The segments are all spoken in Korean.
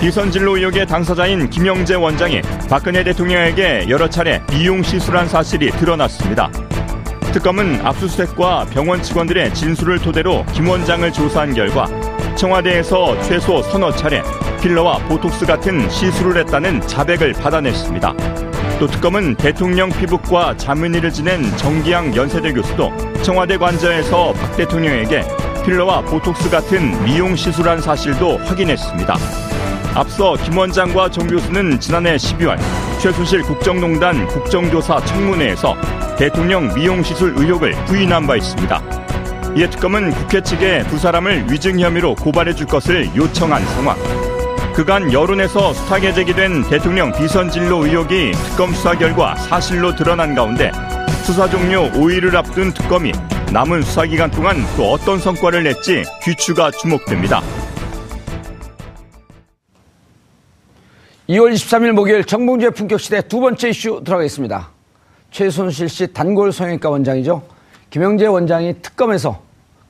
비선진로 의혹의 당사자인 김영재 원장이 박근혜 대통령에게 여러 차례 이용 시술한 사실이 드러났습니다. 특검은 압수수색과 병원 직원들의 진술을 토대로 김 원장을 조사한 결과 청와대에서 최소 서너 차례 필러와 보톡스 같은 시술을 했다는 자백을 받아냈습니다. 또 특검은 대통령 피부과 자문의를 지낸 정기양 연세대 교수도 청와대 관저에서 박 대통령에게 필러와 보톡스 같은 미용 시술한 사실도 확인했습니다. 앞서 김 원장과 정 교수는 지난해 12월 최순실 국정농단 국정조사 청문회에서 대통령 미용시술 의혹을 부인한 바 있습니다. 이에 특검은 국회 측에 두 사람을 위증 혐의로 고발해 줄 것을 요청한 상황. 그간 여론에서 숱하게 제기된 대통령 비선진로 의혹이 특검 수사 결과 사실로 드러난 가운데 수사 종료 5일을 앞둔 특검이 남은 수사 기간 동안 또 어떤 성과를 냈지 귀추가 주목됩니다. 2월 23일 목요일 정봉주의 품격시대 두 번째 이슈 들어가겠습니다. 최순실 씨 단골 성형외과 원장이죠. 김영재 원장이 특검에서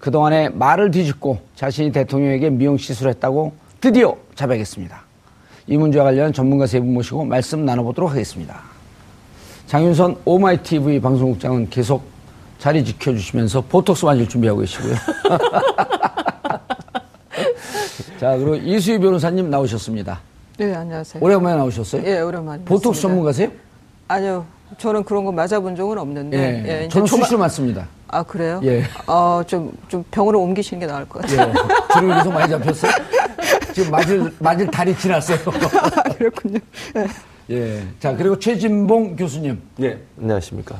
그동안에 말을 뒤집고 자신이 대통령에게 미용 시술했다고 드디어 자백했습니다. 이 문제와 관련 전문가 세 분 모시고 말씀 나눠보도록 하겠습니다. 장윤선 오마이TV 방송국장은 계속 자리 지켜주시면서 보톡스 맞을 준비하고 계시고요. 자, 그리고 이수희 변호사님 나오셨습니다. 네, 안녕하세요. 오랜만에 나오셨어요? 예, 오랜만에. 보톡스 전문가세요? 아니요. 저는 그런 거 맞아본 적은 없는데. 예. 예, 저는 조마- 수시로 맞습니다. 아, 그래요? 예. 어, 좀, 좀 병으로 옮기시는 게 나을 것 같아요. 예. 주름 계속 많이 잡혔어요? 지금 맞을, 맞을 달이 지났어요. 그렇군요. 예. 예. 자, 그리고 최진봉 교수님. 네, 안녕하십니까.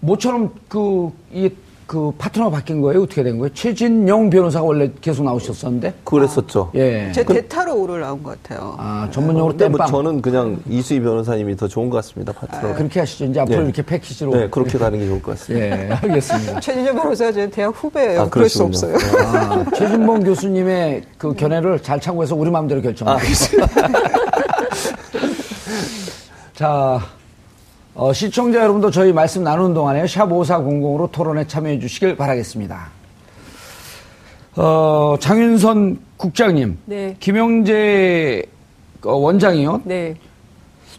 모처럼 그, 이, 그 파트너가 바뀐 거예요? 어떻게 된 거예요? 최진영 변호사가 원래 계속 나오셨었는데? 그랬었죠. 예. 제 대타로 오를 나온 것 같아요. 아, 전문용어로 뭐 땜빵. 저는 그냥 이수희 변호사님이 더 좋은 것 같습니다, 파트너. 아, 그렇게 하시죠. 이제 앞으로 예. 이렇게 패키지로. 네, 그렇게 가는 게 좋을 것 같습니다. 예, 알겠습니다. 최진영 변호사가 제 대학 후배예요. 아, 그럴 수. 없어요. 아, 최진봉 교수님의 그 견해를 잘 참고해서 우리 마음대로 결정합니다. 자, 어, 시청자 여러분도 저희 말씀 나누는 동안에 샵5400으로 토론에 참여해 주시길 바라겠습니다. 어, 장윤선 국장님. 네. 김영재 어, 원장이요. 네.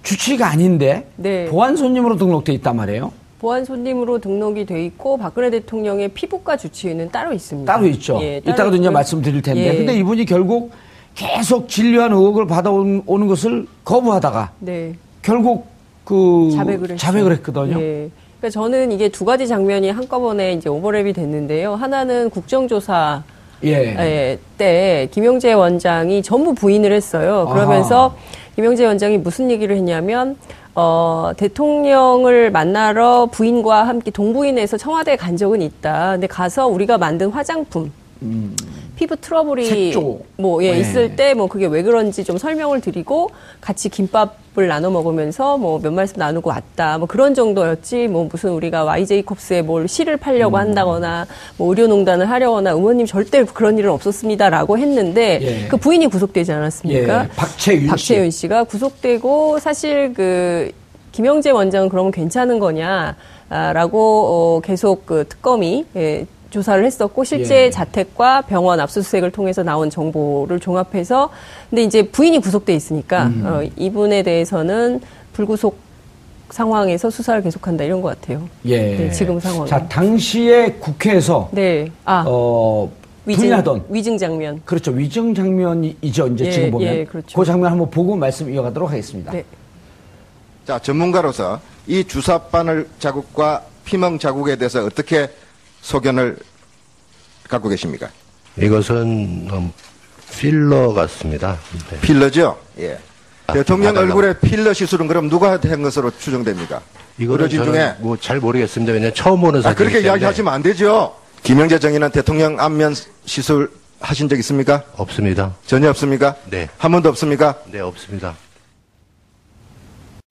주치가 아닌데 네. 보안 손님으로 등록돼 있단 말이에요. 보안 손님으로 등록이 돼 있고 박근혜 대통령의 피부과 주치의는 따로 있습니다. 따로 있죠. 예, 따로 이따가도 이제 있고요. 말씀드릴 텐데. 예. 근데 이분이 결국 계속 진료한 의혹을 받아오는 것을 거부하다가 네. 결국 그 자백을. 자백을 했거든요. 예. 그러니까 저는 이게 두 가지 장면이 한꺼번에 이제 오버랩이 됐는데요. 하나는 국정조사 예. 예, 때 김영재 원장이 전부 부인을 했어요. 그러면서 김영재 원장이 무슨 얘기를 했냐면 어, 대통령을 만나러 부인과 함께 동부인에서 청와대에 간 적은 있다. 근데 가서 우리가 만든 화장품 피부 트러블이. 뭐 예, 네. 있을 때 뭐 그게 왜 그런지 좀 설명을 드리고 같이 김밥을 나눠 먹으면서 뭐 몇 말씀 나누고 왔다. 뭐 그런 정도였지. 뭐 무슨 우리가 YJ컵스에 뭘 시를 팔려고 음. 한다거나 뭐 의료농단을 하려거나 의원님 절대 그런 일은 없었습니다라고 했는데 예. 그 부인이 구속되지 않았습니까? 예, 박채윤 씨. 박채윤 씨가 구속되고 사실 그 김영재 원장은 그러면 괜찮은 거냐라고 어, 계속 그 특검이 예, 조사를 했었고 실제 예. 자택과 병원 압수수색을 통해서 나온 정보를 종합해서 근데 이제 부인이 구속돼 있으니까 음. 어, 이분에 대해서는 불구속 상황에서 수사를 계속한다 이런 것 같아요. 예. 네, 지금 상황. 자, 당시에 국회에서 네, 아 어 위증 부인하던 위증 장면. 그렇죠. 위증 장면이죠. 이제 예, 지금 보면 예, 그렇죠. 그 장면 한번 보고 말씀 이어가도록 하겠습니다. 네. 자, 전문가로서 이 주사바늘 자국과 피멍 자국에 대해서 어떻게 소견을 갖고 계십니까? 이것은 음, 필러 같습니다. 네. 필러죠? 예. 아, 대통령 좀 얼굴에 필러 시술은 그럼 누가 한 것으로 추정됩니까? 이거는 중에 뭐 잘 모르겠습니다. 왜냐면 처음 보는 아, 사진이기 그렇게 이야기하시면 안 되죠. 김영재 정의는 대통령 안면 시술 하신 적 있습니까? 없습니다. 전혀 없습니까? 네. 한 번도 없습니까? 네, 없습니다.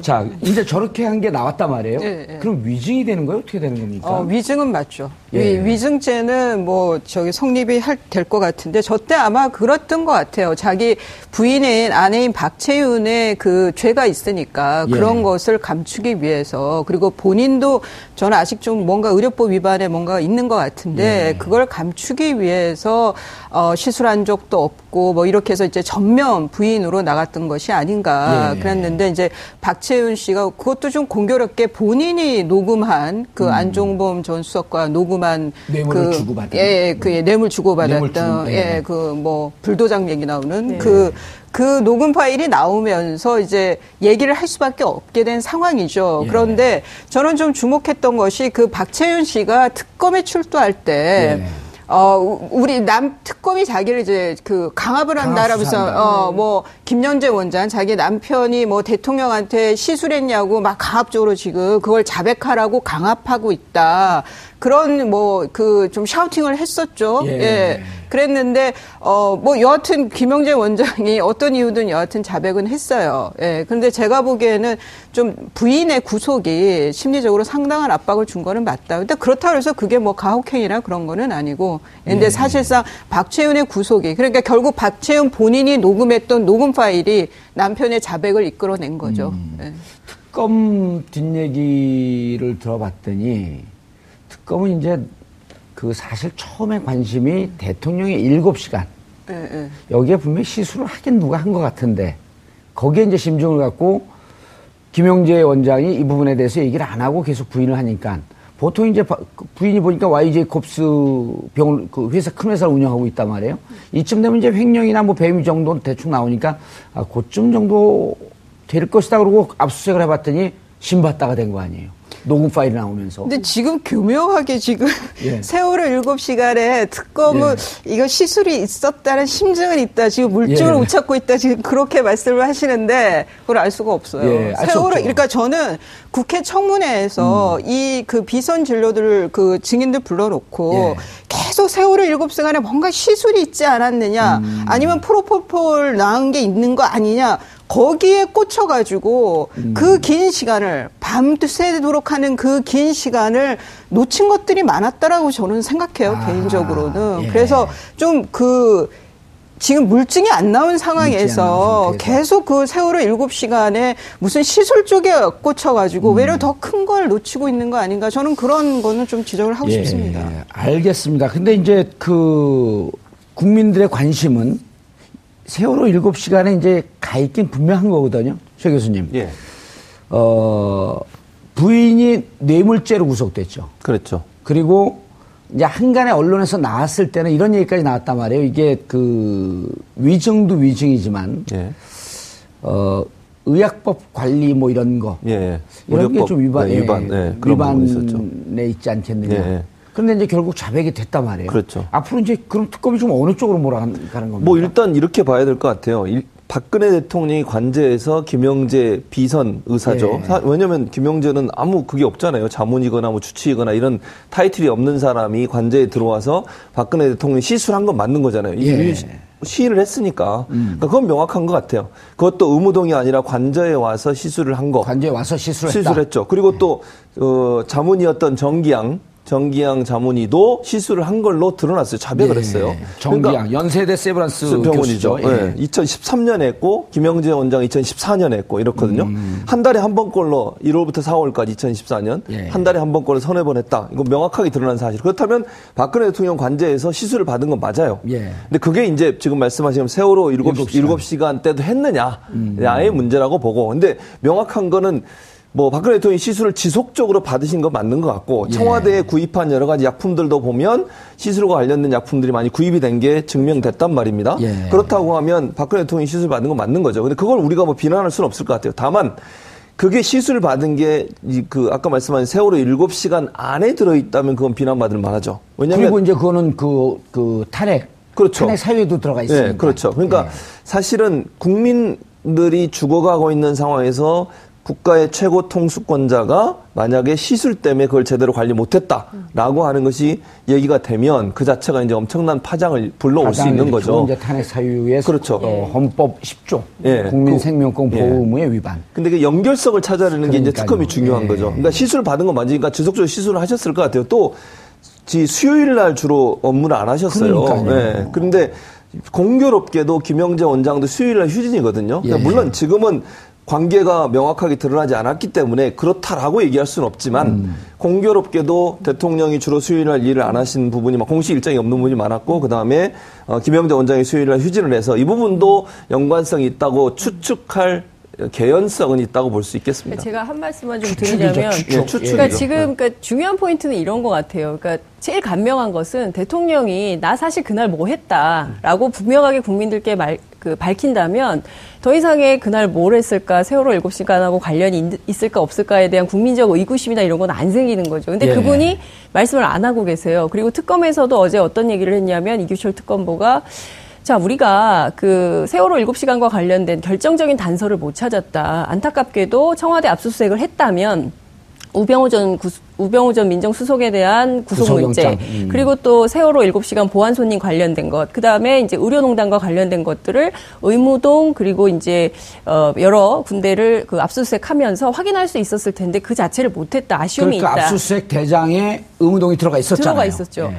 자, 이제 저렇게 한 게 나왔단 말이에요. 예, 예. 그럼 위증이 되는 거예요? 어떻게 되는 겁니까? 어, 위증은 맞죠. 예. 위, 증죄는 뭐 저기 성립이 될 것 같은데 저 때 아마 그랬던 것 같아요. 자기 부인인 아내인 박채윤의 그 죄가 있으니까 예. 그런 것을 감추기 위해서 그리고 본인도 저는 아직 좀 뭔가 의료법 위반에 뭔가 있는 것 같은데 예. 그걸 감추기 위해서 어, 시술한 적도 없고 뭐 이렇게 해서 이제 전면 부인으로 나갔던 것이 아닌가 예. 그랬는데 이제 박채 윤 씨가 그것도 좀 공교롭게 본인이 녹음한 그 안종범 전 수석과 녹음한 음. 뇌물을 그 주고받은. 예, 예, 그 예, 뇌물 뇌물 주고받았던 주고, 예. 예, 그 뭐 불도장 얘기 나오는 그그 녹음 파일이 나오면서 이제 얘기를 할 수밖에 없게 된 상황이죠. 예. 그런데 저는 좀 주목했던 것이 그 박채윤 씨가 특검에 출두할 때 예. 어, 우- 우리 남 특검이 자기를 이제 그 강압을 한다라면서 강압수사한다. 어, 뭐 김연재 원장 자기 남편이 뭐 대통령한테 시술했냐고 막 강압적으로 지금 그걸 자백하라고 강압하고 있다. 그런 뭐 그 좀 샤우팅을 했었죠. 예. 예. 그랬는데 어 뭐 여하튼 김영재 원장이 어떤 이유든 여하튼 자백은 했어요. 예. 그런데 제가 보기에는 좀 부인의 구속이 심리적으로 상당한 압박을 준 거는 맞다. 근데 그렇다고 해서 그게 뭐 가혹행위나 그런 거는 아니고. 근데 사실상 박채윤의 구속이 그러니까 결국 박채윤 본인이 녹음했던 녹음 파일이 남편의 자백을 이끌어낸 거죠. 예. 특검 뒷얘기를 들어봤더니 특검은 이제 그 사실 처음에 관심이 대통령의 일곱 시간 예, 예. 여기에 분명히 시술을 하긴 누가 한 것 같은데 거기에 이제 심증을 갖고 김용재 원장이 이 부분에 대해서 얘기를 안 하고 계속 부인을 하니까 보통 이제 바- 그 부인이 보니까 YJ 콥스 병원 그 회사 큰 회사를 운영하고 있단 말이에요. 이쯤 되면 이제 횡령이나 뭐 배임 정도는 대충 나오니까 아, 그쯤 정도 될 것이다 그러고 압수수색을 해봤더니 신받다가 된 거 아니에요. 녹음 파일이 나오면서. 근데 지금 교묘하게 지금 예. 세월호 일곱 시간에 특검은 이거 시술이 있었다는 심증은 있다. 지금 물증을 예. 못 찾고 있다. 지금 그렇게 말씀을 하시는데 그걸 알 수가 없어요. 예, 세월호. 그러니까 저는 국회 청문회에서 음. 이그 비선 진료들을 그 증인들 불러놓고 예. 계속 세월호 일곱 시간에 뭔가 시술이 있지 않았느냐 음. 아니면 프로포폴 나은 게 있는 거 아니냐 거기에 꽂혀가지고 음. 그긴 시간을 밤새도록 하는 그 긴 시간을 놓친 것들이 많았다라고 저는 생각해요 아, 개인적으로는 예. 그래서 좀그 지금 물증이 안 나온 상황에서. 계속 그 세월호 일곱 시간에 무슨 시술 쪽에 꽂혀가지고 외려 더 큰 걸 놓치고 있는 거 아닌가 저는 그런 거는 좀 지적을 하고 예, 싶습니다. 알겠습니다. 근데 이제 그 국민들의 관심은 세월호 일곱 시간에 이제 가 있긴 분명한 거거든요. 최 교수님. 예. 어, 부인이 뇌물죄로 구속됐죠. 그렇죠. 그리고 이제 한간에 언론에서 나왔을 때는 이런 얘기까지 나왔단 말이에요. 이게 그 위증도 위증이지만 예. 어, 의약법 관리 뭐 이런 거 예. 이런 게 좀 위반, 네, 예, 위반, 예, 그런 부분이 있었죠. 위반에 있지 않겠느냐. 그런데 이제 결국 자백이 됐단 말이에요. 그렇죠. 앞으로 이제 그럼 특검이 좀 어느 쪽으로 몰아가는 겁니까? 뭐 일단 이렇게 봐야 될 것 같아요. 일- 박근혜 대통령이 관제해서 김영재 비선 의사죠. 예. 사- 왜냐하면 김영재는 아무 그게 없잖아요. 자문이거나 뭐 주치이거나 이런 타이틀이 없는 사람이 관제에 들어와서 박근혜 대통령이 시술 한 건 맞는 거잖아요. 이- 예. 이 시- 시위를 했으니까. 그러니까 그건 명확한 것 같아요. 그것도 의무동이 아니라 관저에 와서 시술을 한 거. 관제에 와서 시술을. 시술했죠. 그리고 또 어, 자문이었던 정기양 정기양 자문이도 시술을 한 걸로 드러났어요. 자백을 예. 했어요. 정기양 그러니까 연세대 세브란스 병원이죠. 예. 2013년에 했고 김영재 원장 2014년에 했고 이렇거든요. 음. 한 달에 한 번꼴로 1월부터 4월까지 2014년 예. 한 달에 한 번꼴로 서너 번 했다. 이거 명확하게 드러난 사실. 그렇다면 박근혜 대통령 관제에서 시술을 받은 건 맞아요. 예. 근데 그게 이제 지금 말씀하신 세월호 일곱 일곱 시 시간. 음. 일곱 시간 때도 했느냐. 아예 문제라고 보고. 근데 명확한 거는 뭐 박근혜 대통령이 시술을 지속적으로 받으신 거 맞는 것 같고 예. 청와대에 구입한 여러 가지 약품들도 보면 시술과 관련된 약품들이 많이 구입이 된 게 증명됐단 말입니다. 예. 그렇다고 하면 박근혜 대통령이 시술 받은 건 맞는 거죠. 근데 그걸 우리가 뭐 비난할 수는 없을 것 같아요. 다만 그게 시술 받은 게 그 아까 말씀하신 세월호 7시간 안에 들어 있다면 그건 비난받을 만하죠. 왜냐면 그리고 이제 그거는 그, 그 탄핵. 그렇죠. 탄핵 사유에도 들어가 있습니다. 네, 그렇죠. 그러니까 네. 사실은 국민 들이 죽어가고 있는 상황에서 국가의 최고 통수권자가 만약에 시술 때문에 그걸 제대로 관리 못했다라고 하는 것이 얘기가 되면 그 자체가 이제 엄청난 파장을 불러올 수 있는 거죠. 이제 탄핵 사유의 그렇죠. 어, 헌법 10조 예. 국민 그- 생명권 예. 보호 의무의 위반. 근데 그 연결성을 찾아내는 게 이제. 특검이 중요한 예. 거죠. 그러니까 시술 받은 건 맞으니까 지속적으로 시술을 하셨을 것 같아요. 또지 수요일 날 주로 업무를 안 하셨어요. 그러니까요. 예. 그런데 공교롭게도 김영재 원장도 수요일 날 휴진이거든요. 그러니까 예. 물론 지금은 관계가 명확하게 드러나지 않았기 때문에 그렇다라고 얘기할 수는 없지만 음. 공교롭게도 대통령이 주로 수요일 날 일을 안 하신 부분이 막 공식 일정이 없는 부분이 많았고 그다음에 어, 김영재 원장이 수요일 날 휴진을 해서 이 부분도 연관성이 있다고 추측할 개연성은 있다고 볼 수 있겠습니다. 제가 한 말씀만 좀 드리자면 추측. 예, 추측이죠. 그러니까 지금 그러니까 중요한 포인트는 이런 것 같아요. 그러니까 제일 간명한 것은 대통령이 나 사실 그날 뭐 했다라고 분명하게 국민들께 말, 그 밝힌다면 더 이상의 그날 뭘 했을까 세월호 일곱 시간하고 관련이 있- 있을까 없을까에 대한 국민적 의구심이나 이런 건 안 생기는 거죠. 근데 예. 그분이 말씀을 안 하고 계세요. 그리고 특검에서도 어제 어떤 얘기를 했냐면 이규철 특검보가 자, 우리가 그 세월호 7시간과 관련된 결정적인 단서를 못 찾았다. 안타깝게도 청와대 압수수색을 했다면 우병우 전 구수- 우병우 전 민정수석에 대한 구속 문제. 음. 그리고 또 세월호 7시간 보안 손님 관련된 것 그다음에 이제 의료농단과 관련된 것들을 의무동 그리고 이제 어 여러 군데를 그 압수수색하면서 확인할 수 있었을 텐데 그 자체를 못했다 아쉬움이 그러니까 있다 압수수색 대장에 의무동이 들어가 있었잖아요. 들어가 있었죠. 예.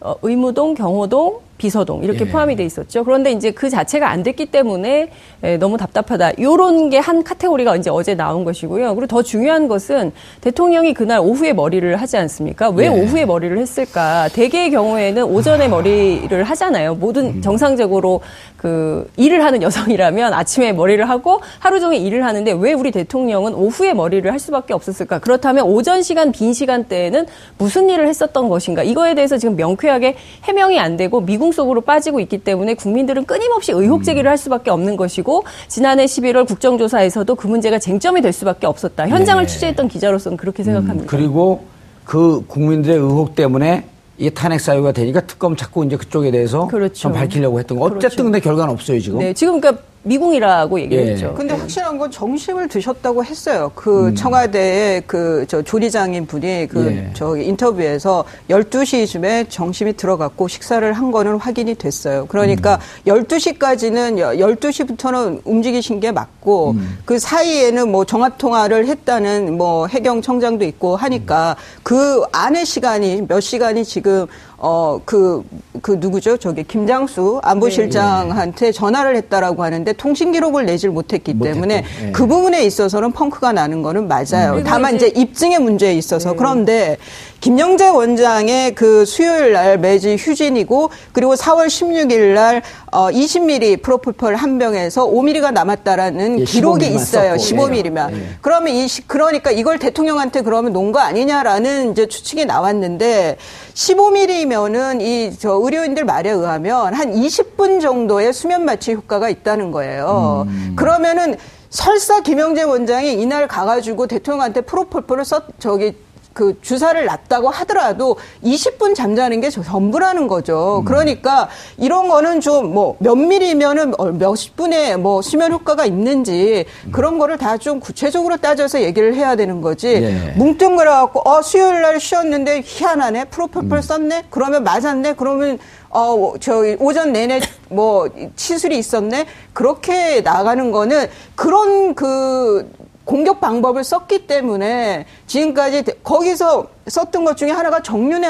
어, 의무동, 경호동, 비서동 이렇게 예. 포함이 돼 있었죠. 그런데 이제 그 자체가 안 됐기 때문에 에, 너무 답답하다. 요런 게 한 카테고리가 이제 어제 나온 것이고요. 그리고 더 중요한 것은 대통령이 그날 오후에 머리를 하지 않습니까? 왜 예. 오후에 머리를 했을까? 대개의 경우에는 오전에 머리를 하잖아요. 모든 음. 정상적으로 그 일을 하는 여성이라면 아침에 머리를 하고 하루 종일 일을 하는데 왜 우리 대통령은 오후에 머리를 할 수밖에 없었을까? 그렇다면 오전 시간 빈 시간대에는 무슨 일을 했었던 것인가? 이거에 대해서 지금 명쾌하게 해명이 안 되고 미궁 속으로 빠지고 있기 때문에 국민들은 끊임없이 의혹 제기를 할 수밖에 없는 것이고 지난해 11월 국정조사에서도 그 문제가 쟁점이 될 수밖에 없었다. 현장을 네. 취재했던 기자로서는 그렇게 생각합니다. 그리고 그 국민들의 의혹 때문에 이게 탄핵 사유가 되니까 특검 자꾸 이제 그쪽에 대해서 그렇죠. 좀 밝히려고 했던 거. 어쨌든 그렇죠. 근데 결과는 없어요 지금. 네, 지금 그러니까 미궁이라고 얘기를 예. 했죠. 근데 확실한 건 정식을 드셨다고 했어요. 그 청와대의 그 저 조리장인 분이 그 예. 저기 인터뷰에서 12시쯤에 정심이 들어갔고 식사를 한 거는 확인이 됐어요. 그러니까 12시까지는 12시부터는 움직이신 게 맞고 그 사이에는 뭐 정합 통화를 했다는 뭐 해경 청장도 있고 하니까 그 안의 시간이 몇 시간이 지금 어 그 그 누구죠? 저기 김장수 안보실장한테 전화를 했다라고 하는데 통신 기록을 내질 못했기 못했고, 때문에 예. 그 부분에 있어서는 펑크가 나는 거는 맞아요. 그리고 다만 이제- 이제 입증의 문제에 있어서 그런데 김영재 원장의 그 수요일 날 매지 휴진이고 그리고 4월 16일 날 어, 20ml 프로폴폴 한 병에서 5ml가 남았다라는 예, 기록이 15mm 만 있어요. 썼고. 15ml면. 예. 그러면 이 시- 그러니까 이걸 대통령한테 그러면 논 거 아니냐라는 이제 추측이 나왔는데 15ml면은 이 저 의료인들 말에 의하면 한 20분 정도의 수면 마취 효과가 있다는 거예요. 그러면은 설사 김영재 원장이 이날 가가지고 대통령한테 프로폴폴을 썼 저기 그 주사를 놨다고 하더라도 20분 잠자는 게 저- 전부라는 거죠. 그러니까 이런 거는 좀 뭐 몇 밀이면은 어, 몇십 분의 뭐 수면 효과가 있는지 그런 거를 다 좀 구체적으로 따져서 얘기를 해야 되는 거지. 예. 뭉뚱그려 갖고 어 수요일 날 쉬었는데 희한하네. 프로폴폴 썼네? 그러면 맞았네? 그러면 어 저기 오전 내내 뭐 치술이 있었네? 그렇게 나가는 거는 그런 그 공격 방법을 썼기 때문에 지금까지 대- 거기서 썼던 것 중에 하나가 정윤회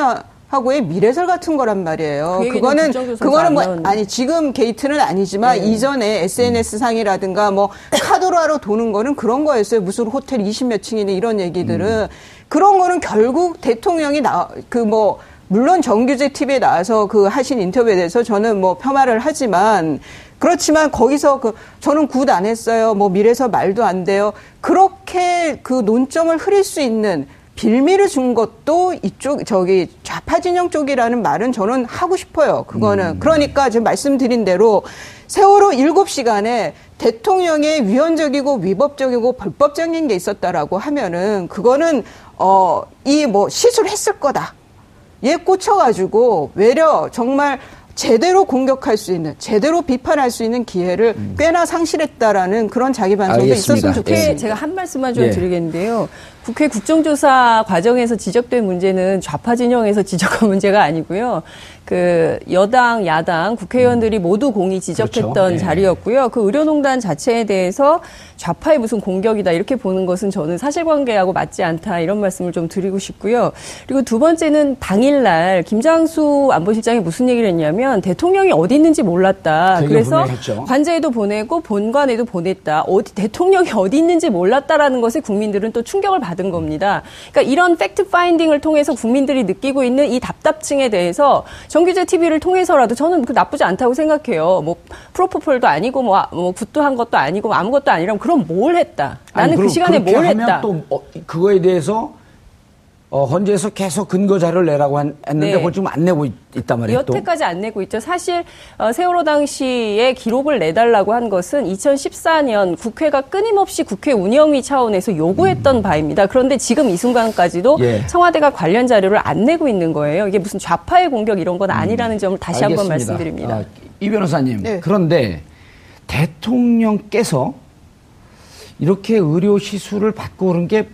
하고의 밀회설 같은 거란 말이에요. 그 그거는 그거는 안 뭐. 아니 지금 게이트는 아니지만 네. 이전에 SNS 상이라든가 뭐 카더라로 도는 거는 그런 거였어요. 무슨 호텔 20몇 층이니 이런 얘기들은 그런 거는 결국 대통령이 나 그뭐 물론 정규재 TV에 나와서 그 하신 인터뷰에 대해서 저는 뭐 폄하를 하지만 그렇지만 거기서 그 저는 굿 안 했어요. 뭐 밀회설 말도 안 돼요. 그렇게 그 논점을 흐릴 수 있는 빌미를 준 것도 이쪽 저기 좌파 진영 쪽이라는 말은 저는 하고 싶어요. 그거는 그러니까 지금 말씀드린 대로 세월호 7시간에 대통령의 위헌적이고 위법적이고 불법적인 게 있었다라고 하면은 그거는 어 이 뭐 시술했을 거다. 얘 꽂혀가지고 외려 정말 제대로 공격할 수 있는, 제대로 비판할 수 있는 기회를 꽤나 상실했다라는 그런 자기 반성도 알겠습니다. 있었으면 예. 좋겠습니다. 국회 제가 한 말씀만 좀 예. 드리겠는데요. 국회 국정조사 과정에서 지적된 문제는 좌파 진영에서 지적한 문제가 아니고요. 그 여당, 야당 국회의원들이 모두 공이 지적했던 그렇죠. 예. 자리였고요. 그 의료농단 자체에 대해서 좌파의 무슨 공격이다 이렇게 보는 것은 저는 사실관계하고 맞지 않다 이런 말씀을 좀 드리고 싶고요. 그리고 두 번째는 당일날 김장수 안보실장이 무슨 얘기를 했냐면 대통령이 어디 있는지 몰랐다. 그 그래서 분명히 했죠. 관제에도 보내고 본관에도 보냈다. 어디 대통령이 어디 있는지 몰랐다라는 것에 국민들은 또 충격을 받은 겁니다. 그러니까 이런 fact finding을 통해서 국민들이 느끼고 있는 이 답답증에 대해서 정규재 TV를 통해서라도 저는 그 나쁘지 않다고 생각해요. 뭐 프로포폴도 아니고 뭐, 아- 뭐 굿도 한 것도 아니고 아무것도 아니라면 그럼 뭘 했다. 나는 아니, 그 시간에 뭘 했다. 또 어, 그거에 대해서 어, 헌재에서 계속 근거 자료를 내라고 한- 했는데 네. 그걸 지금 안 내고 있, 단 말이에요. 또. 여태까지 안 내고 있죠. 사실 어, 세월호 당시에 기록을 내달라고 한 것은 2014년 국회가 끊임없이 국회 운영위 차원에서 요구했던 바입니다. 그런데 지금 이 순간까지도 음. 예. 청와대가 관련 자료를 안 내고 있는 거예요. 이게 무슨 좌파의 공격 이런 건 아니라는 점을 다시 한번 음. 말씀드립니다. 아, 이 변호사님. 네. 그런데 대통령께서 이렇게 의료 시술을 받고 그런 게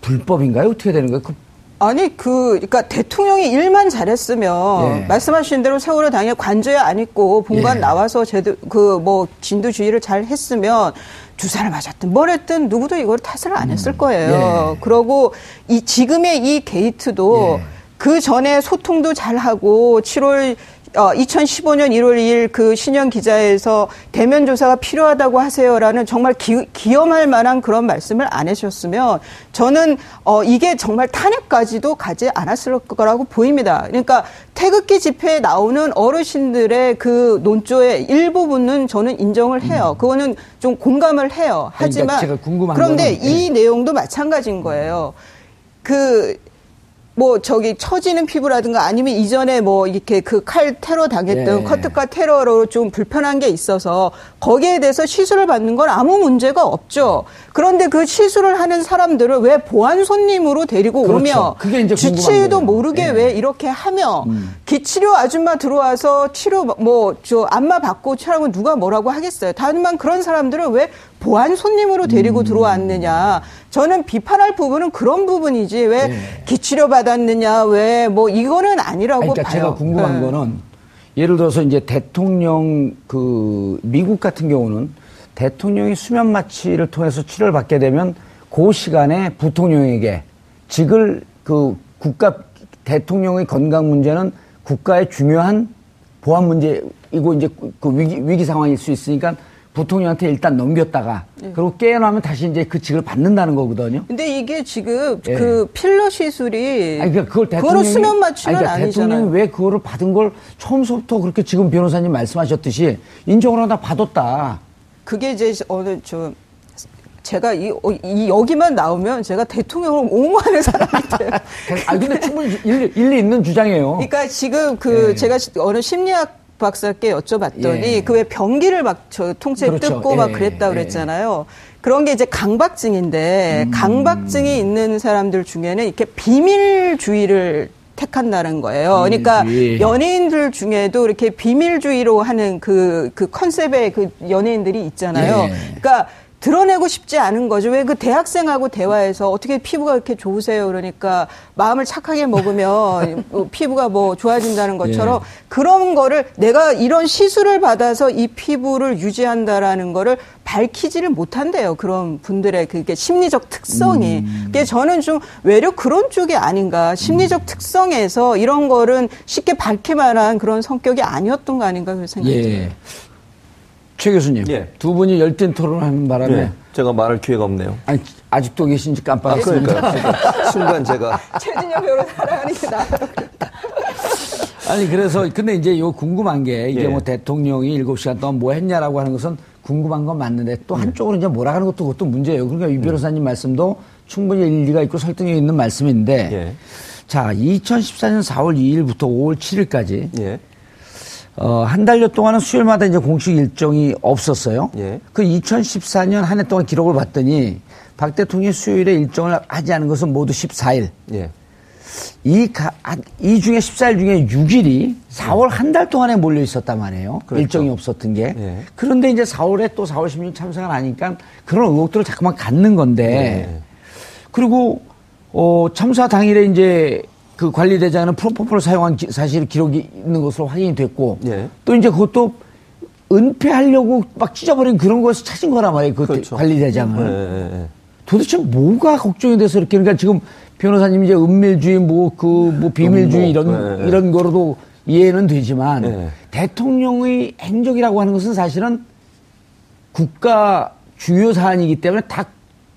불법인가요? 어떻게 되는 거예요? 그 아니 그 그러니까 대통령이 일만 잘했으면 예. 말씀하신 대로 세월호 당일 관저에 안 있고 본관 예. 나와서 제대로 그뭐 진두 주의를 잘 했으면 주사를 맞았든 뭘 했든 누구도 이걸 탓을 안 했을 거예요. 예. 그러고 이 지금의 이 게이트도 예. 그 전에 소통도 잘 하고 7월 어, 2015년 1월 2일 그 신현 기자에서 대면 조사가 필요하다고 하세요라는 정말 기, 기염할 만한 그런 말씀을 안 해주셨으면 저는 어, 이게 정말 탄핵까지도 가지 않았을 거라고 보입니다. 그러니까 태극기 집회에 나오는 어르신들의 그 논조의 일부분은 저는 인정을 해요. 그거는 좀 공감을 해요. 음. 그러니까 하지만 그런데 거는, 예. 이 내용도 마찬가지인 거예요. 그 뭐 저기 처지는 피부라든가 아니면 이전에 뭐 이렇게 그 칼 테러 당했던 예. 커트카 테러로 좀 불편한 게 있어서 거기에 대해서 시술을 받는 건 아무 문제가 없죠. 그런데 그 시술을 하는 사람들을 왜 보안 손님으로 데리고 그렇죠. 오며 주치의도. 모르게 예. 왜 이렇게 하며 음. 기치료 아줌마 들어와서 치료 뭐 저 안마 받고 치라고 누가 뭐라고 하겠어요. 다만 그런 사람들은 왜 보안 손님으로 데리고 음. 들어왔느냐. 저는 비판할 부분은 그런 부분이지 왜 예. 기치료 받았느냐 왜 뭐 이거는 아니라고 아니, 그러니까 봐요. 제가 궁금한 네. 거는 예를 들어서 이제 대통령 그 미국 같은 경우는 대통령이 수면 마취를 통해서 치료를 받게 되면 그 시간에 부통령에게 직을 그 국가 대통령의 건강 문제는 국가의 중요한 보안 문제이고 이제 그 위기, 위기 상황일 수 있으니까 부통령한테 일단 넘겼다가 네. 그리고 깨어나면 다시 이제 그 직을 받는다는 거거든요. 근데 이게 지금 예. 그 필러 시술이 아니, 그러니까 그걸 대통령이 수면 마취는 아니, 그러니까. 대통령이 왜 그거를 받은 걸 처음부터 그렇게 지금 변호사님 말씀하셨듯이 인정을 하다 받았다. 그게 이제 어느 저 제가 이, 어, 이 여기만 나오면 제가 대통령을 옹호하는 사람이 돼요. 아 근데 충분히 일리, 일리 있는 주장이에요. 그러니까 지금 그 예. 제가 어느 심리학 박사께 여쭤봤더니 예. 그왜 변기를 막 저 통째로 그렇죠. 뜯고 막 예, 그랬다 예. 그랬잖아요. 그런 게 이제 음. 강박증인데 강박증이 있는 사람들 중에는 이렇게 비밀주의를 택한다는 거예요. 그러니까. 연예인들 중에도 이렇게 비밀주의로 하는 그, 그 컨셉의 그 연예인들이 있잖아요. 예. 그러니까 드러내고 싶지 않은 거죠. 왜 그 대학생하고 대화해서 어떻게 피부가 이렇게 좋으세요? 그러니까 마음을 착하게 먹으면 뭐 피부가 뭐 좋아진다는 것처럼 예. 그런 거를 내가 이런 시술을 받아서 이 피부를 유지한다라는 거를 밝히지를 못한대요. 그런 분들의 그게 심리적 특성이. 음. 그게 저는 좀 외려 그런 쪽이 아닌가. 심리적 음. 특성에서 이런 거는 쉽게 밝힐 만한 그런 성격이 아니었던 거 아닌가 그런 생각이 들어요. 예. 최 교수님, 예. 두 분이 열띤 토론하는 바람에 네. 제가 말할 기회가 없네요. 아니, 아직도 계신지 아, 깜빡했습니다. 그러니까 순간 제가 최진영 변호사랑 하는 게 나아요. 아니 그래서 근데 이제 요 궁금한 게 이게 예. 뭐 대통령이 일곱 시간 동안 뭐 했냐라고 하는 것은 궁금한 건 맞는데 또 한쪽으로 이제 몰아가는 것도 그것도 문제예요. 그러니까 이 변호사님 말씀도 충분히 일리가 있고 설득력 있는 말씀인데 예. 자 2014년 4월 2일부터 5월 7일까지 예. 어, 한 달여 동안은 수요일마다 이제 공식 일정이 없었어요. 예. 그 2014년 한 해 동안 기록을 봤더니 박 대통령이 수요일에 일정을 하지 않은 것은 모두 14일. 예. 이, 가, 한- 이 중에 14일 중에 6일이 4월 한 달 동안에 몰려 있었단 말이에요. 그렇죠. 일정이 없었던 게. 예. 그런데 이제 4월에 또 4월 16일 참석을 하니까 그런 의혹들을 자꾸만 갖는 건데 예. 그리고 어, 참사 당일에 이제 그 관리대장은 프로포폴을 사용한 기- 사실 기록이 있는 것으로 확인이 됐고 예. 또 이제 그것도 은폐하려고 막 찢어버린 그런 거에서 찾은 거란 말이에요. 그 그렇죠. 관리대장을. 예, 예, 예. 도대체 뭐가 걱정이 돼서 이렇게 그러니까 지금 변호사님 이제 은밀주의 뭐 그뭐 비밀주의 이런 네. 이런 거로도 이해는 되지만 네. 대통령의 행적이라고 하는 것은 사실은 국가 주요 사안이기 때문에 다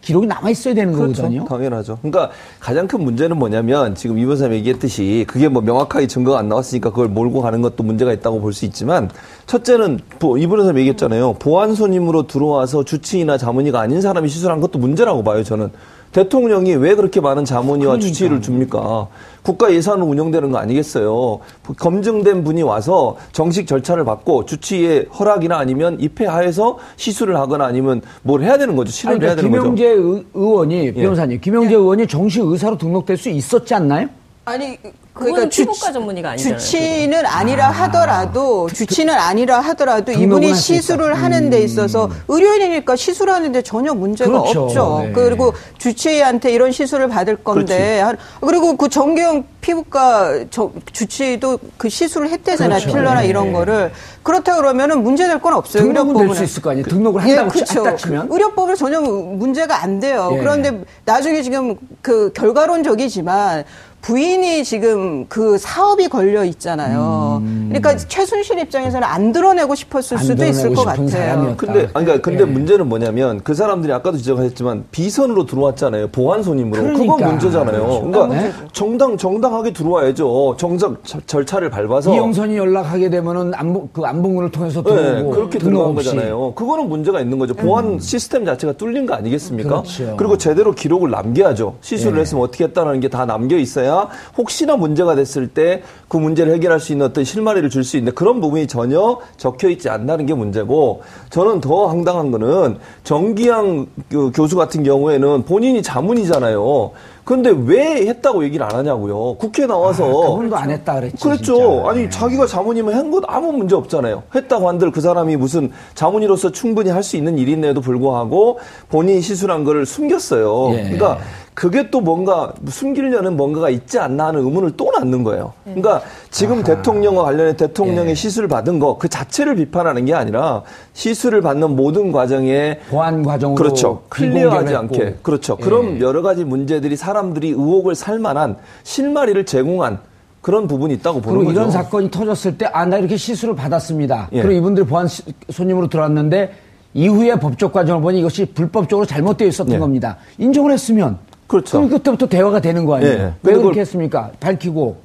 기록이 남아 있어야 되는 그렇죠. 거거든요. 당연하죠. 그러니까 가장 큰 문제는 뭐냐면 지금 이 변호사님 얘기했듯이 그게 뭐 명확하게 증거가 안 나왔으니까 그걸 몰고 가는 것도 문제가 있다고 볼 수 있지만 첫째는 보- 이 변호사님 얘기했잖아요. 보안 손님으로 들어와서 주치의나 자문의가 아닌 사람이 시술한 것도 문제라고 봐요. 저는 대통령이 왜 그렇게 많은 자문의와 그러니까. 주치의를 줍니까? 국가 예산으로 운영되는 거 아니겠어요? 검증된 분이 와서 정식 절차를 받고 주치의의 허락이나 아니면 입회하에서 시술을 하거나 아니면 뭘 해야 되는 거죠. 치료를 아니, 해야 그러니까 되는 거죠. 김영재 의- 의원이 변호사님 김영재 의원이 정식 의사로 등록될 수 있었지 않나요? 아니 그러니까 주- 피부과 전문의가 아니잖아요. 주치는 아니라 하더라도 주치는 아니라 하더라도 이분이. 시술을 하는 데 있어서 의료인이니까 시술하는데 전혀 문제가 그렇죠. 없죠. 네. 그리고 주치의한테 이런 시술을 받을 건데 한- 그리고 그 정경 피부과 저- 주치의도 그 시술을 했대잖아요. 그렇죠. 필러나 네. 이런 거를 그렇다 그러면 문제될 건 없어요. 등록은 될 의료법은. 수 있을 거 아니에요. 등록을 한다고 치- 그렇죠. 치면. 의료법으로 전혀 문제가 안 돼요. 예. 그런데 나중에 지금 그 결과론적이지만 부인이 지금 그 사업이 걸려 있잖아요. 그러니까 최순실 입장에서는 안 드러내고 싶었을 안 수도 있을 것 같아요. 사람이었다. 근데 아니, 그러니까 근데 예. 문제는 뭐냐면 그 사람들이 아까도 지적하셨지만 비선으로 들어왔잖아요. 보안 손님으로. 그건 그러니까. 문제잖아요. 그렇죠. 그러니까 네. 정당 정당하게 들어와야죠. 정작 절- 절차를 밟아서 이영선이 연락하게 되면은 안부, 그 안봉문을 통해서 들어오고 네, 그렇게 들어간 없이. 거잖아요. 그거는 문제가 있는 거죠. 보안 시스템 자체가 뚫린 거 아니겠습니까? 그렇죠. 리고 제대로 기록을 남겨야죠. 시술을 예. 했으면 어떻게 했다는 게 다 남겨 있어야 혹시나 문제 가 됐을 때 그 문제를 해결할 수 있는 어떤 실마리를 줄 수 있는 그런 부분이 전혀 적혀 있지 않다는 게 문제고 저는 더 황당한 거는 정기양 그 교수 같은 경우에는 본인이 자문이잖아요. 그런데 왜 했다고 얘기를 안 하냐고요. 국회 에 나와서 아, 그분도 안 했다 그랬지. 그렇죠. 진짜. 아니 자기가 자문이면 한것 아무 문제 없잖아요. 했다고 한들 그 사람이 무슨 자문이로서 충분히 할 수 있는 일인데도 불구하고 본인이 시술한 거를 숨겼어요. 예. 그러니까 그게 또 뭔가 숨기려는 뭔가가 있지 않나 하는 의문을 또 낳는 거예요. 그러니까 지금 대통령과 관련해 대통령의 예. 시술을 받은 거 그 자체를 비판하는 게 아니라 시술을 받는 모든 과정에 보안 과정으로 그렇죠. 클리어하지 않게. 그렇죠. 예. 그런 여러 가지 문제들이 사람 들이 의혹을 살 만한 실마리를 제공한 그런 부분이 있다고 보는 그리고 거죠. 이런 사건이 터졌을 때, 아, 나 이렇게 시술을 받았습니다. 예. 그리고 이분들이 보안 시- 손님으로 들어왔는데, 이후에 법적 과정을 보니 이것이 불법적으로 잘못되어 있었던 예. 겁니다. 인정을 했으면. 그렇죠. 그럼 그때부터 대화가 되는 거 아니에요? 예. 왜 그렇게 했습니까? 밝히고.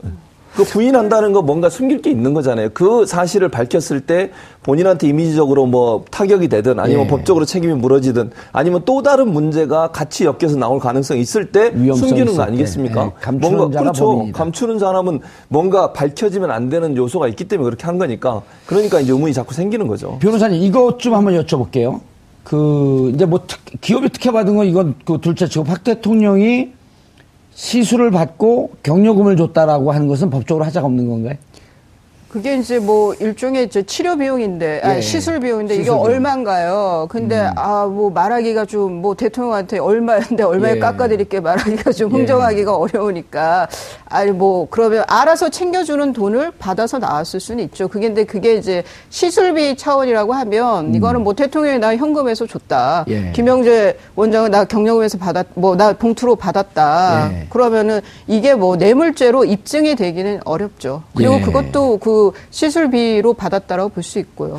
그 부인한다는 거 뭔가 숨길 게 있는 거잖아요. 그 사실을 밝혔을 때 본인한테 이미지적으로 뭐 타격이 되든 아니면 예. 법적으로 책임이 물어지든 아니면 또 다른 문제가 같이 엮여서 나올 가능성이 있을 때 숨기는 거 때. 아니겠습니까? 예. 감추는 뭔가 그렇죠. 범인이다. 감추는 사람은 뭔가 밝혀지면 안 되는 요소가 있기 때문에 그렇게 한 거니까 그러니까 이제 의문이 자꾸 생기는 거죠. 변호사님, 이것 좀 한번 여쭤볼게요. 그, 이제 뭐 특, 기업이 특혜 받은 건 이건 그 둘째 치고 박 대통령이 시술을 받고 경력금을 줬다라고 하는 것은 법적으로 하자가 없는 건가요? 그게 이제 뭐 일종의 이제 치료 비용인데, 아, 예. 시술 비용인데 이게 시술 비용. 음. 얼마인가요? 근데 아뭐 말하기가 좀 뭐 대통령한테 얼마인데 얼마에 예. 깎아드릴게 말하기가 좀 예. 흥정하기가 어려우니까 아니 뭐 그러면 알아서 챙겨주는 돈을 받아서 나왔을 수는 있죠. 그게 근데 그게 이제 시술비 차원이라고 하면 이거는 뭐 대통령이 나 현금에서 줬다. 음. 예. 김영재 원장은 나 경력금에서 받았 뭐 나 봉투로 받았다. 예. 그러면은 이게 뭐 뇌물죄로 입증이 되기는 어렵죠. 그리고 예. 그것도 그 시술비로 받았다라고 볼 수 있고요. 네.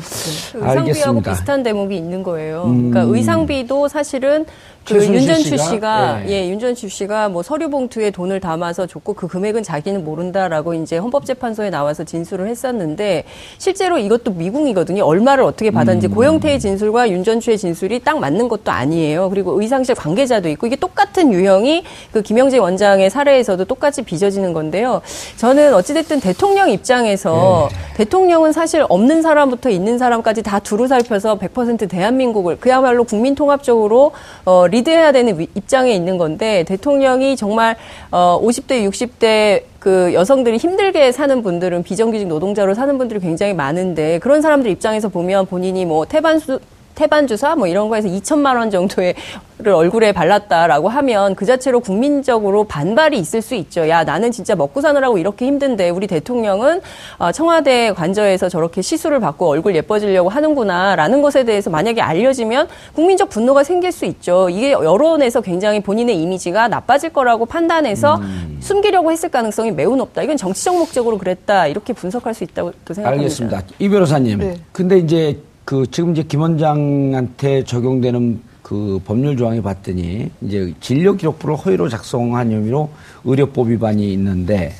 의상비하고 알겠습니다. 비슷한 대목이 있는 거예요. 음. 그러니까 의상비도 사실은 그 윤전추 씨가? 씨가, 예. 예. 윤전추 씨가 뭐 서류 봉투에 돈을 담아서 줬고 그 금액은 자기는 모른다라고 이제 헌법재판소에 나와서 진술을 했었는데 실제로 이것도 미궁이거든요. 얼마를 어떻게 받았는지 음. 고영태의 진술과 윤전추의 진술이 딱 맞는 것도 아니에요. 그리고 의상실 관계자도 있고 이게 똑같은 유형이 그 김영재 원장의 사례에서도 똑같이 빚어지는 건데요. 저는 어찌됐든 대통령 입장에서 예. 대통령은 사실 없는 사람부터 있는 사람까지 다 두루 살펴서 100% 대한민국을 그야말로 국민 통합적으로 어, 리드해야 되는 위- 입장에 있는 건데 대통령이 정말 어 50대 60대 그 여성들이 힘들게 사는 분들은 비정규직 노동자로 사는 분들이 굉장히 많은데 그런 사람들 입장에서 보면 본인이 뭐 태반수 태반 주사 뭐 이런 거에서 2천만 원 정도의 를 얼굴에 발랐다라고 하면 그 자체로 국민적으로 반발이 있을 수 있죠. 야 나는 진짜 먹고 사느라고 이렇게 힘든데 우리 대통령은 어, 청와대 관저에서 저렇게 시술을 받고 얼굴 예뻐지려고 하는구나라는 것에 대해서 만약에 알려지면 국민적 분노가 생길 수 있죠. 이게 여론에서 굉장히 본인의 이미지가 나빠질 거라고 판단해서 숨기려고 했을 가능성이 매우 높다. 이건 정치적 목적으로 그랬다 이렇게 분석할 수 있다고 생각합니다. 알겠습니다. 이 변호사님. 네. 근데 이제 그 지금 이제 김 원장한테 적용되는 그 법률 조항에 봤더니 이제 진료 기록부를 허위로 작성한 혐의로 의료법 위반이 있는데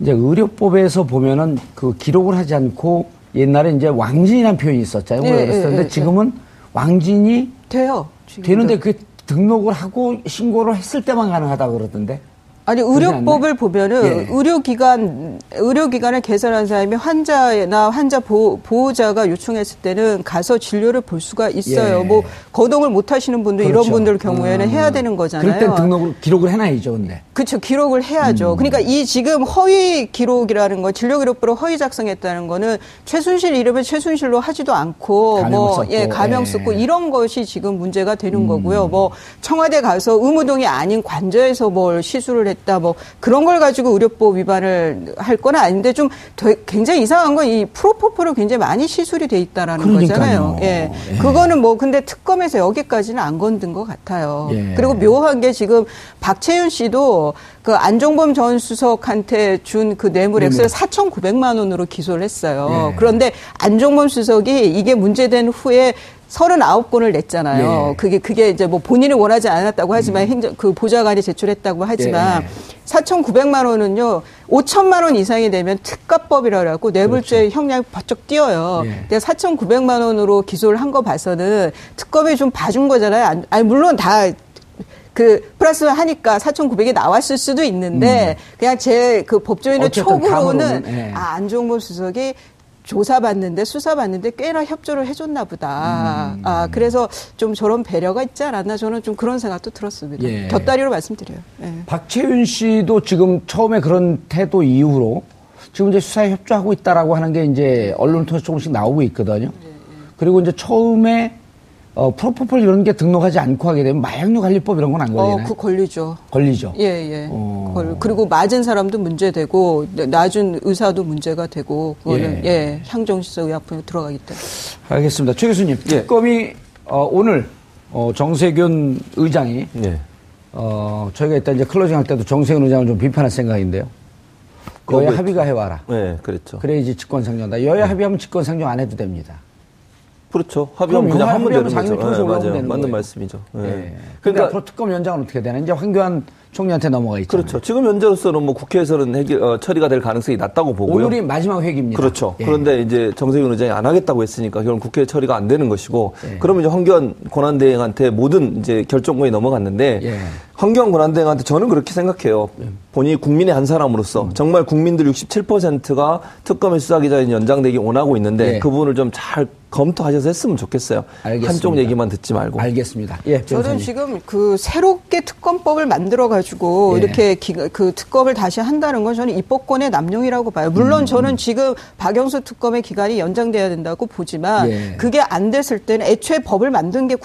이제 의료법에서 보면은 그 기록을 하지 않고 옛날에 이제 왕진이라는 표현이 있었잖아요. 예, 그랬었는데 예, 예, 지금은 왕진이 돼요. 지금도. 되는데 그 등록을 하고 신고를 했을 때만 가능하다고 그러던데. 아니 의료법을? 보면은 예. 의료기관 의료기관을 개설한 사람이 환자나 환자 보호, 보호자가 요청했을 때는 가서 진료를 볼 수가 있어요. 예. 뭐 거동을 못 하시는 분들 그렇죠. 이런 분들 경우에는 해야 되는 거잖아요. 그럴 땐 등록을 기록을 해놔야죠, 근데. 그렇죠. 기록을 해야죠. 음. 그러니까 이 지금 허위 기록이라는 거, 진료 기록부를 허위 작성했다는 거는 최순실 이름을 최순실로 하지도 않고 뭐 예, 가명 예. 쓰고 이런 것이 지금 문제가 되는 음. 거고요. 뭐 청와대 가서 의무동이 아닌 관저에서 뭘 시술을 했다 뭐 그런 걸 가지고 의료법 위반을 할 건 아닌데 좀 되- 굉장히 이상한 건 이 프로포폴을 굉장히 많이 시술이 돼 있다라는 그러니까요. 거잖아요. 예. 예. 그거는 뭐 근데 특검에서 여기까지는 안 건든 것 같아요. 예. 그리고 묘한 게 지금 박채윤 씨도 그 안종범 전 수석한테 준 그 뇌물 액수를 4,900만 원으로 기소를 했어요. 예. 그런데 안종범 수석이 이게 문제된 후에 39건을 냈잖아요. 예. 그게 그게 이제 뭐 본인이 원하지 않았다고 하지만 행정 그 보좌관이 제출했다고 하지만 예. 4,900만 원은요. 5천만 원 이상이 되면 특가법이라 그래갖고 뇌물죄 형량이 바짝 뛰어요. 그렇죠. 예. 내가 4,900만 원으로 기소를 한 거 봐서는 특검이 좀 봐준 거잖아요. 안- 아니 물론 다그 플러스 하니까 4,900이 나왔을 수도 있는데 그냥 제 그 법조인의 음. 촉으로는 예. 아 안종범 수석이 조사받는데 수사받는데 꽤나 협조를 해줬나 보다. 음. 아 그래서 좀 저런 배려가 있지 않았나 저는 좀 그런 생각도 들었습니다. 예. 곁다리로 말씀드려요. 예. 박채윤 씨도 지금 처음에 그런 태도 이후로 지금 이제 수사에 협조하고 있다라고 하는 게 이제 언론 통해서 조금씩 나오고 있거든요. 그리고 이제 처음에 어, 프로포폴 이런 게 등록하지 않고 하게 되면 마약류 관리법 이런 건안 어, 걸리나요? 그 걸리죠. 걸리죠. 예, 예. 어. 걸- 그리고 맞은 사람도 문제되고, 놔준 의사도 문제가 되고, 그거는, 예. 예, 향정시설 의약품에 들어가기 때문에. 알겠습니다. 최 교수님, 예. 특검이 어, 오늘 어, 정세균 의장이 네. 어, 저희가 이따 이제 클로징 할 때도 정세균 의장을 좀 비판할 생각인데요. 여야 합의가 해와라. 네, 그랬죠. 그래 야지 직권 상정한다. 여야 합의하면 직권 상정 안 해도 됩니다. 그렇죠. 합의하면 그냥 하면 합의하면 되는 거죠. 통해서 네, 맞아요. 되는 맞는 거예요. 말씀이죠. 네. 예. 그러니까 그러니까 앞으로 특검 연장은 어떻게 되나? 이제 황교안 총리한테 넘어가 있죠. 그렇죠. 지금 현재로서는 뭐 국회에서는 해결, 어, 처리가 될 가능성이 낮다고 보고요. 오늘이 마지막 회기입니다. 그렇죠. 예. 그런데 이제 정세균 의장이 안 하겠다고 했으니까 결국 국회 처리가 안 되는 것이고 예. 그러면 이제 황교안 권한대행한테 모든 이제 결정권이 넘어갔는데 예. 황교안 권한대행한테 저는 그렇게 생각해요. 본인이 국민의 한 사람으로서 음. 정말 국민들 67%가 특검의 수사기자인 연장되기 원하고 있는데 예. 그 부분을 좀 잘 검토하셔서 했으면 좋겠어요. 알겠습니다. 한쪽 얘기만 듣지 말고. 알겠습니다. 예, 저는. 지금 그 새롭게 특검법을 만들어 가지고 예. 이렇게 기- 그 특검을 다시 한다는 건 저는 입법권의 남용이라고 봐요. 음. 물론 저는 지금 박영수 특검의 기간이 연장돼야 된다고 보지만 예. 그게 안 됐을 때는 애초에 법을 만든 게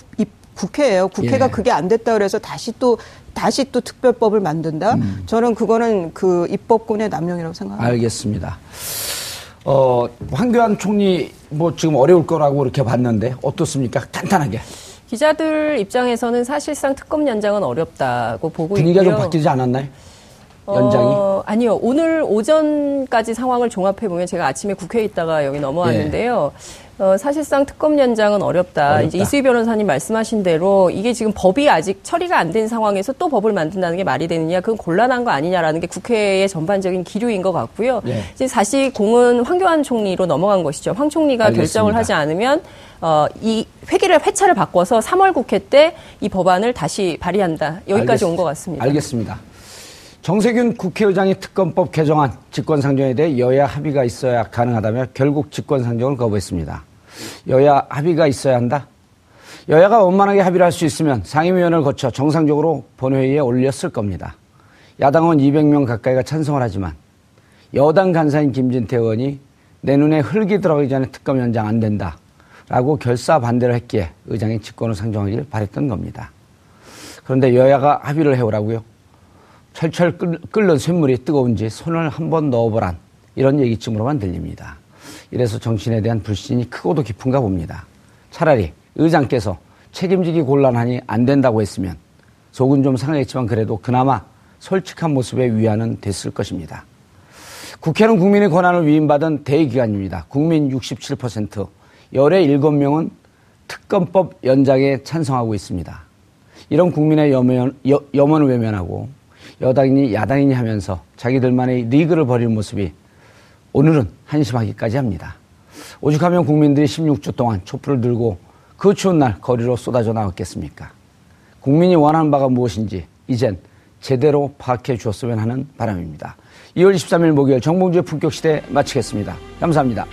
국회예요. 국회가 예. 그게 안 됐다 그래서 다시 또 다시 또 특별법을 만든다. 음. 저는 그거는 그 입법권의 남용이라고 생각합니다. 알겠습니다. 어, 황교안 총리 뭐 지금 어려울 거라고 이렇게 봤는데 어떻습니까? 간단하게. 기자들 입장에서는 사실상 특검 연장은 어렵다고 보고 분위기가 있고요. 좀 바뀌지 않았나요? 연장이? 어, 아니요. 오늘 오전까지 상황을 종합해 보면 제가 아침에 국회에 있다가 여기 넘어왔는데요. 어, 사실상 특검 연장은 어렵다. 어렵다. 이제 이수희 변호사님 말씀하신 대로 이게 지금 법이 아직 처리가 안 된 상황에서 또 법을 만든다는 게 말이 되느냐? 그건 곤란한 거 아니냐라는 게 국회의 전반적인 기류인 것 같고요. 예. 이제 사실 공은 황교안 총리로 넘어간 것이죠. 황 총리가 알겠습니다. 결정을 하지 않으면 어, 이 회기를 회차를 바꿔서 3월 국회 때 이 법안을 다시 발의한다. 여기까지 온 것 같습니다. 알겠습니다. 정세균 국회의장이 특검법 개정안 직권상정에 대해 여야 합의가 있어야 가능하다며 결국 직권상정을 거부했습니다. 여야 합의가 있어야 한다? 여야가 원만하게 합의를 할 수 있으면 상임위원회를 거쳐 정상적으로 본회의에 올렸을 겁니다. 야당은 200명 가까이가 찬성을 하지만 여당 간사인 김진태 의원이 내 눈에 흙이 들어가기 전에 특검 연장 안 된다. 라고 결사 반대를 했기에 의장이 직권을 상정하기를 바랬던 겁니다. 그런데 여야가 합의를 해오라고요. 철철 끓- 끓는 쇳물이 뜨거운지 손을 한번 넣어보란 이런 얘기쯤으로만 들립니다. 이래서 정신에 대한 불신이 크고도 깊은가 봅니다. 차라리 의장께서 책임지기 곤란하니 안 된다고 했으면 속은 좀 상했지만 그래도 그나마 솔직한 모습에 위안은 됐을 것입니다. 국회는 국민의 권한을 위임받은 대기관입니다. 국민 67%, 열의 7명은 특검법 연장에 찬성하고 있습니다. 이런 국민의 염원, 여, 염원을 외면하고 여당이니 야당이니 하면서 자기들만의 리그를 벌이는 모습이 오늘은 한심하기까지 합니다. 오죽하면 국민들이 16주 동안 촛불을 들고 그 추운 날 거리로 쏟아져 나왔겠습니까? 국민이 원하는 바가 무엇인지 이젠 제대로 파악해 주었으면 하는 바람입니다. 2월 23일 목요일 정봉주의 품격시대 마치겠습니다. 감사합니다.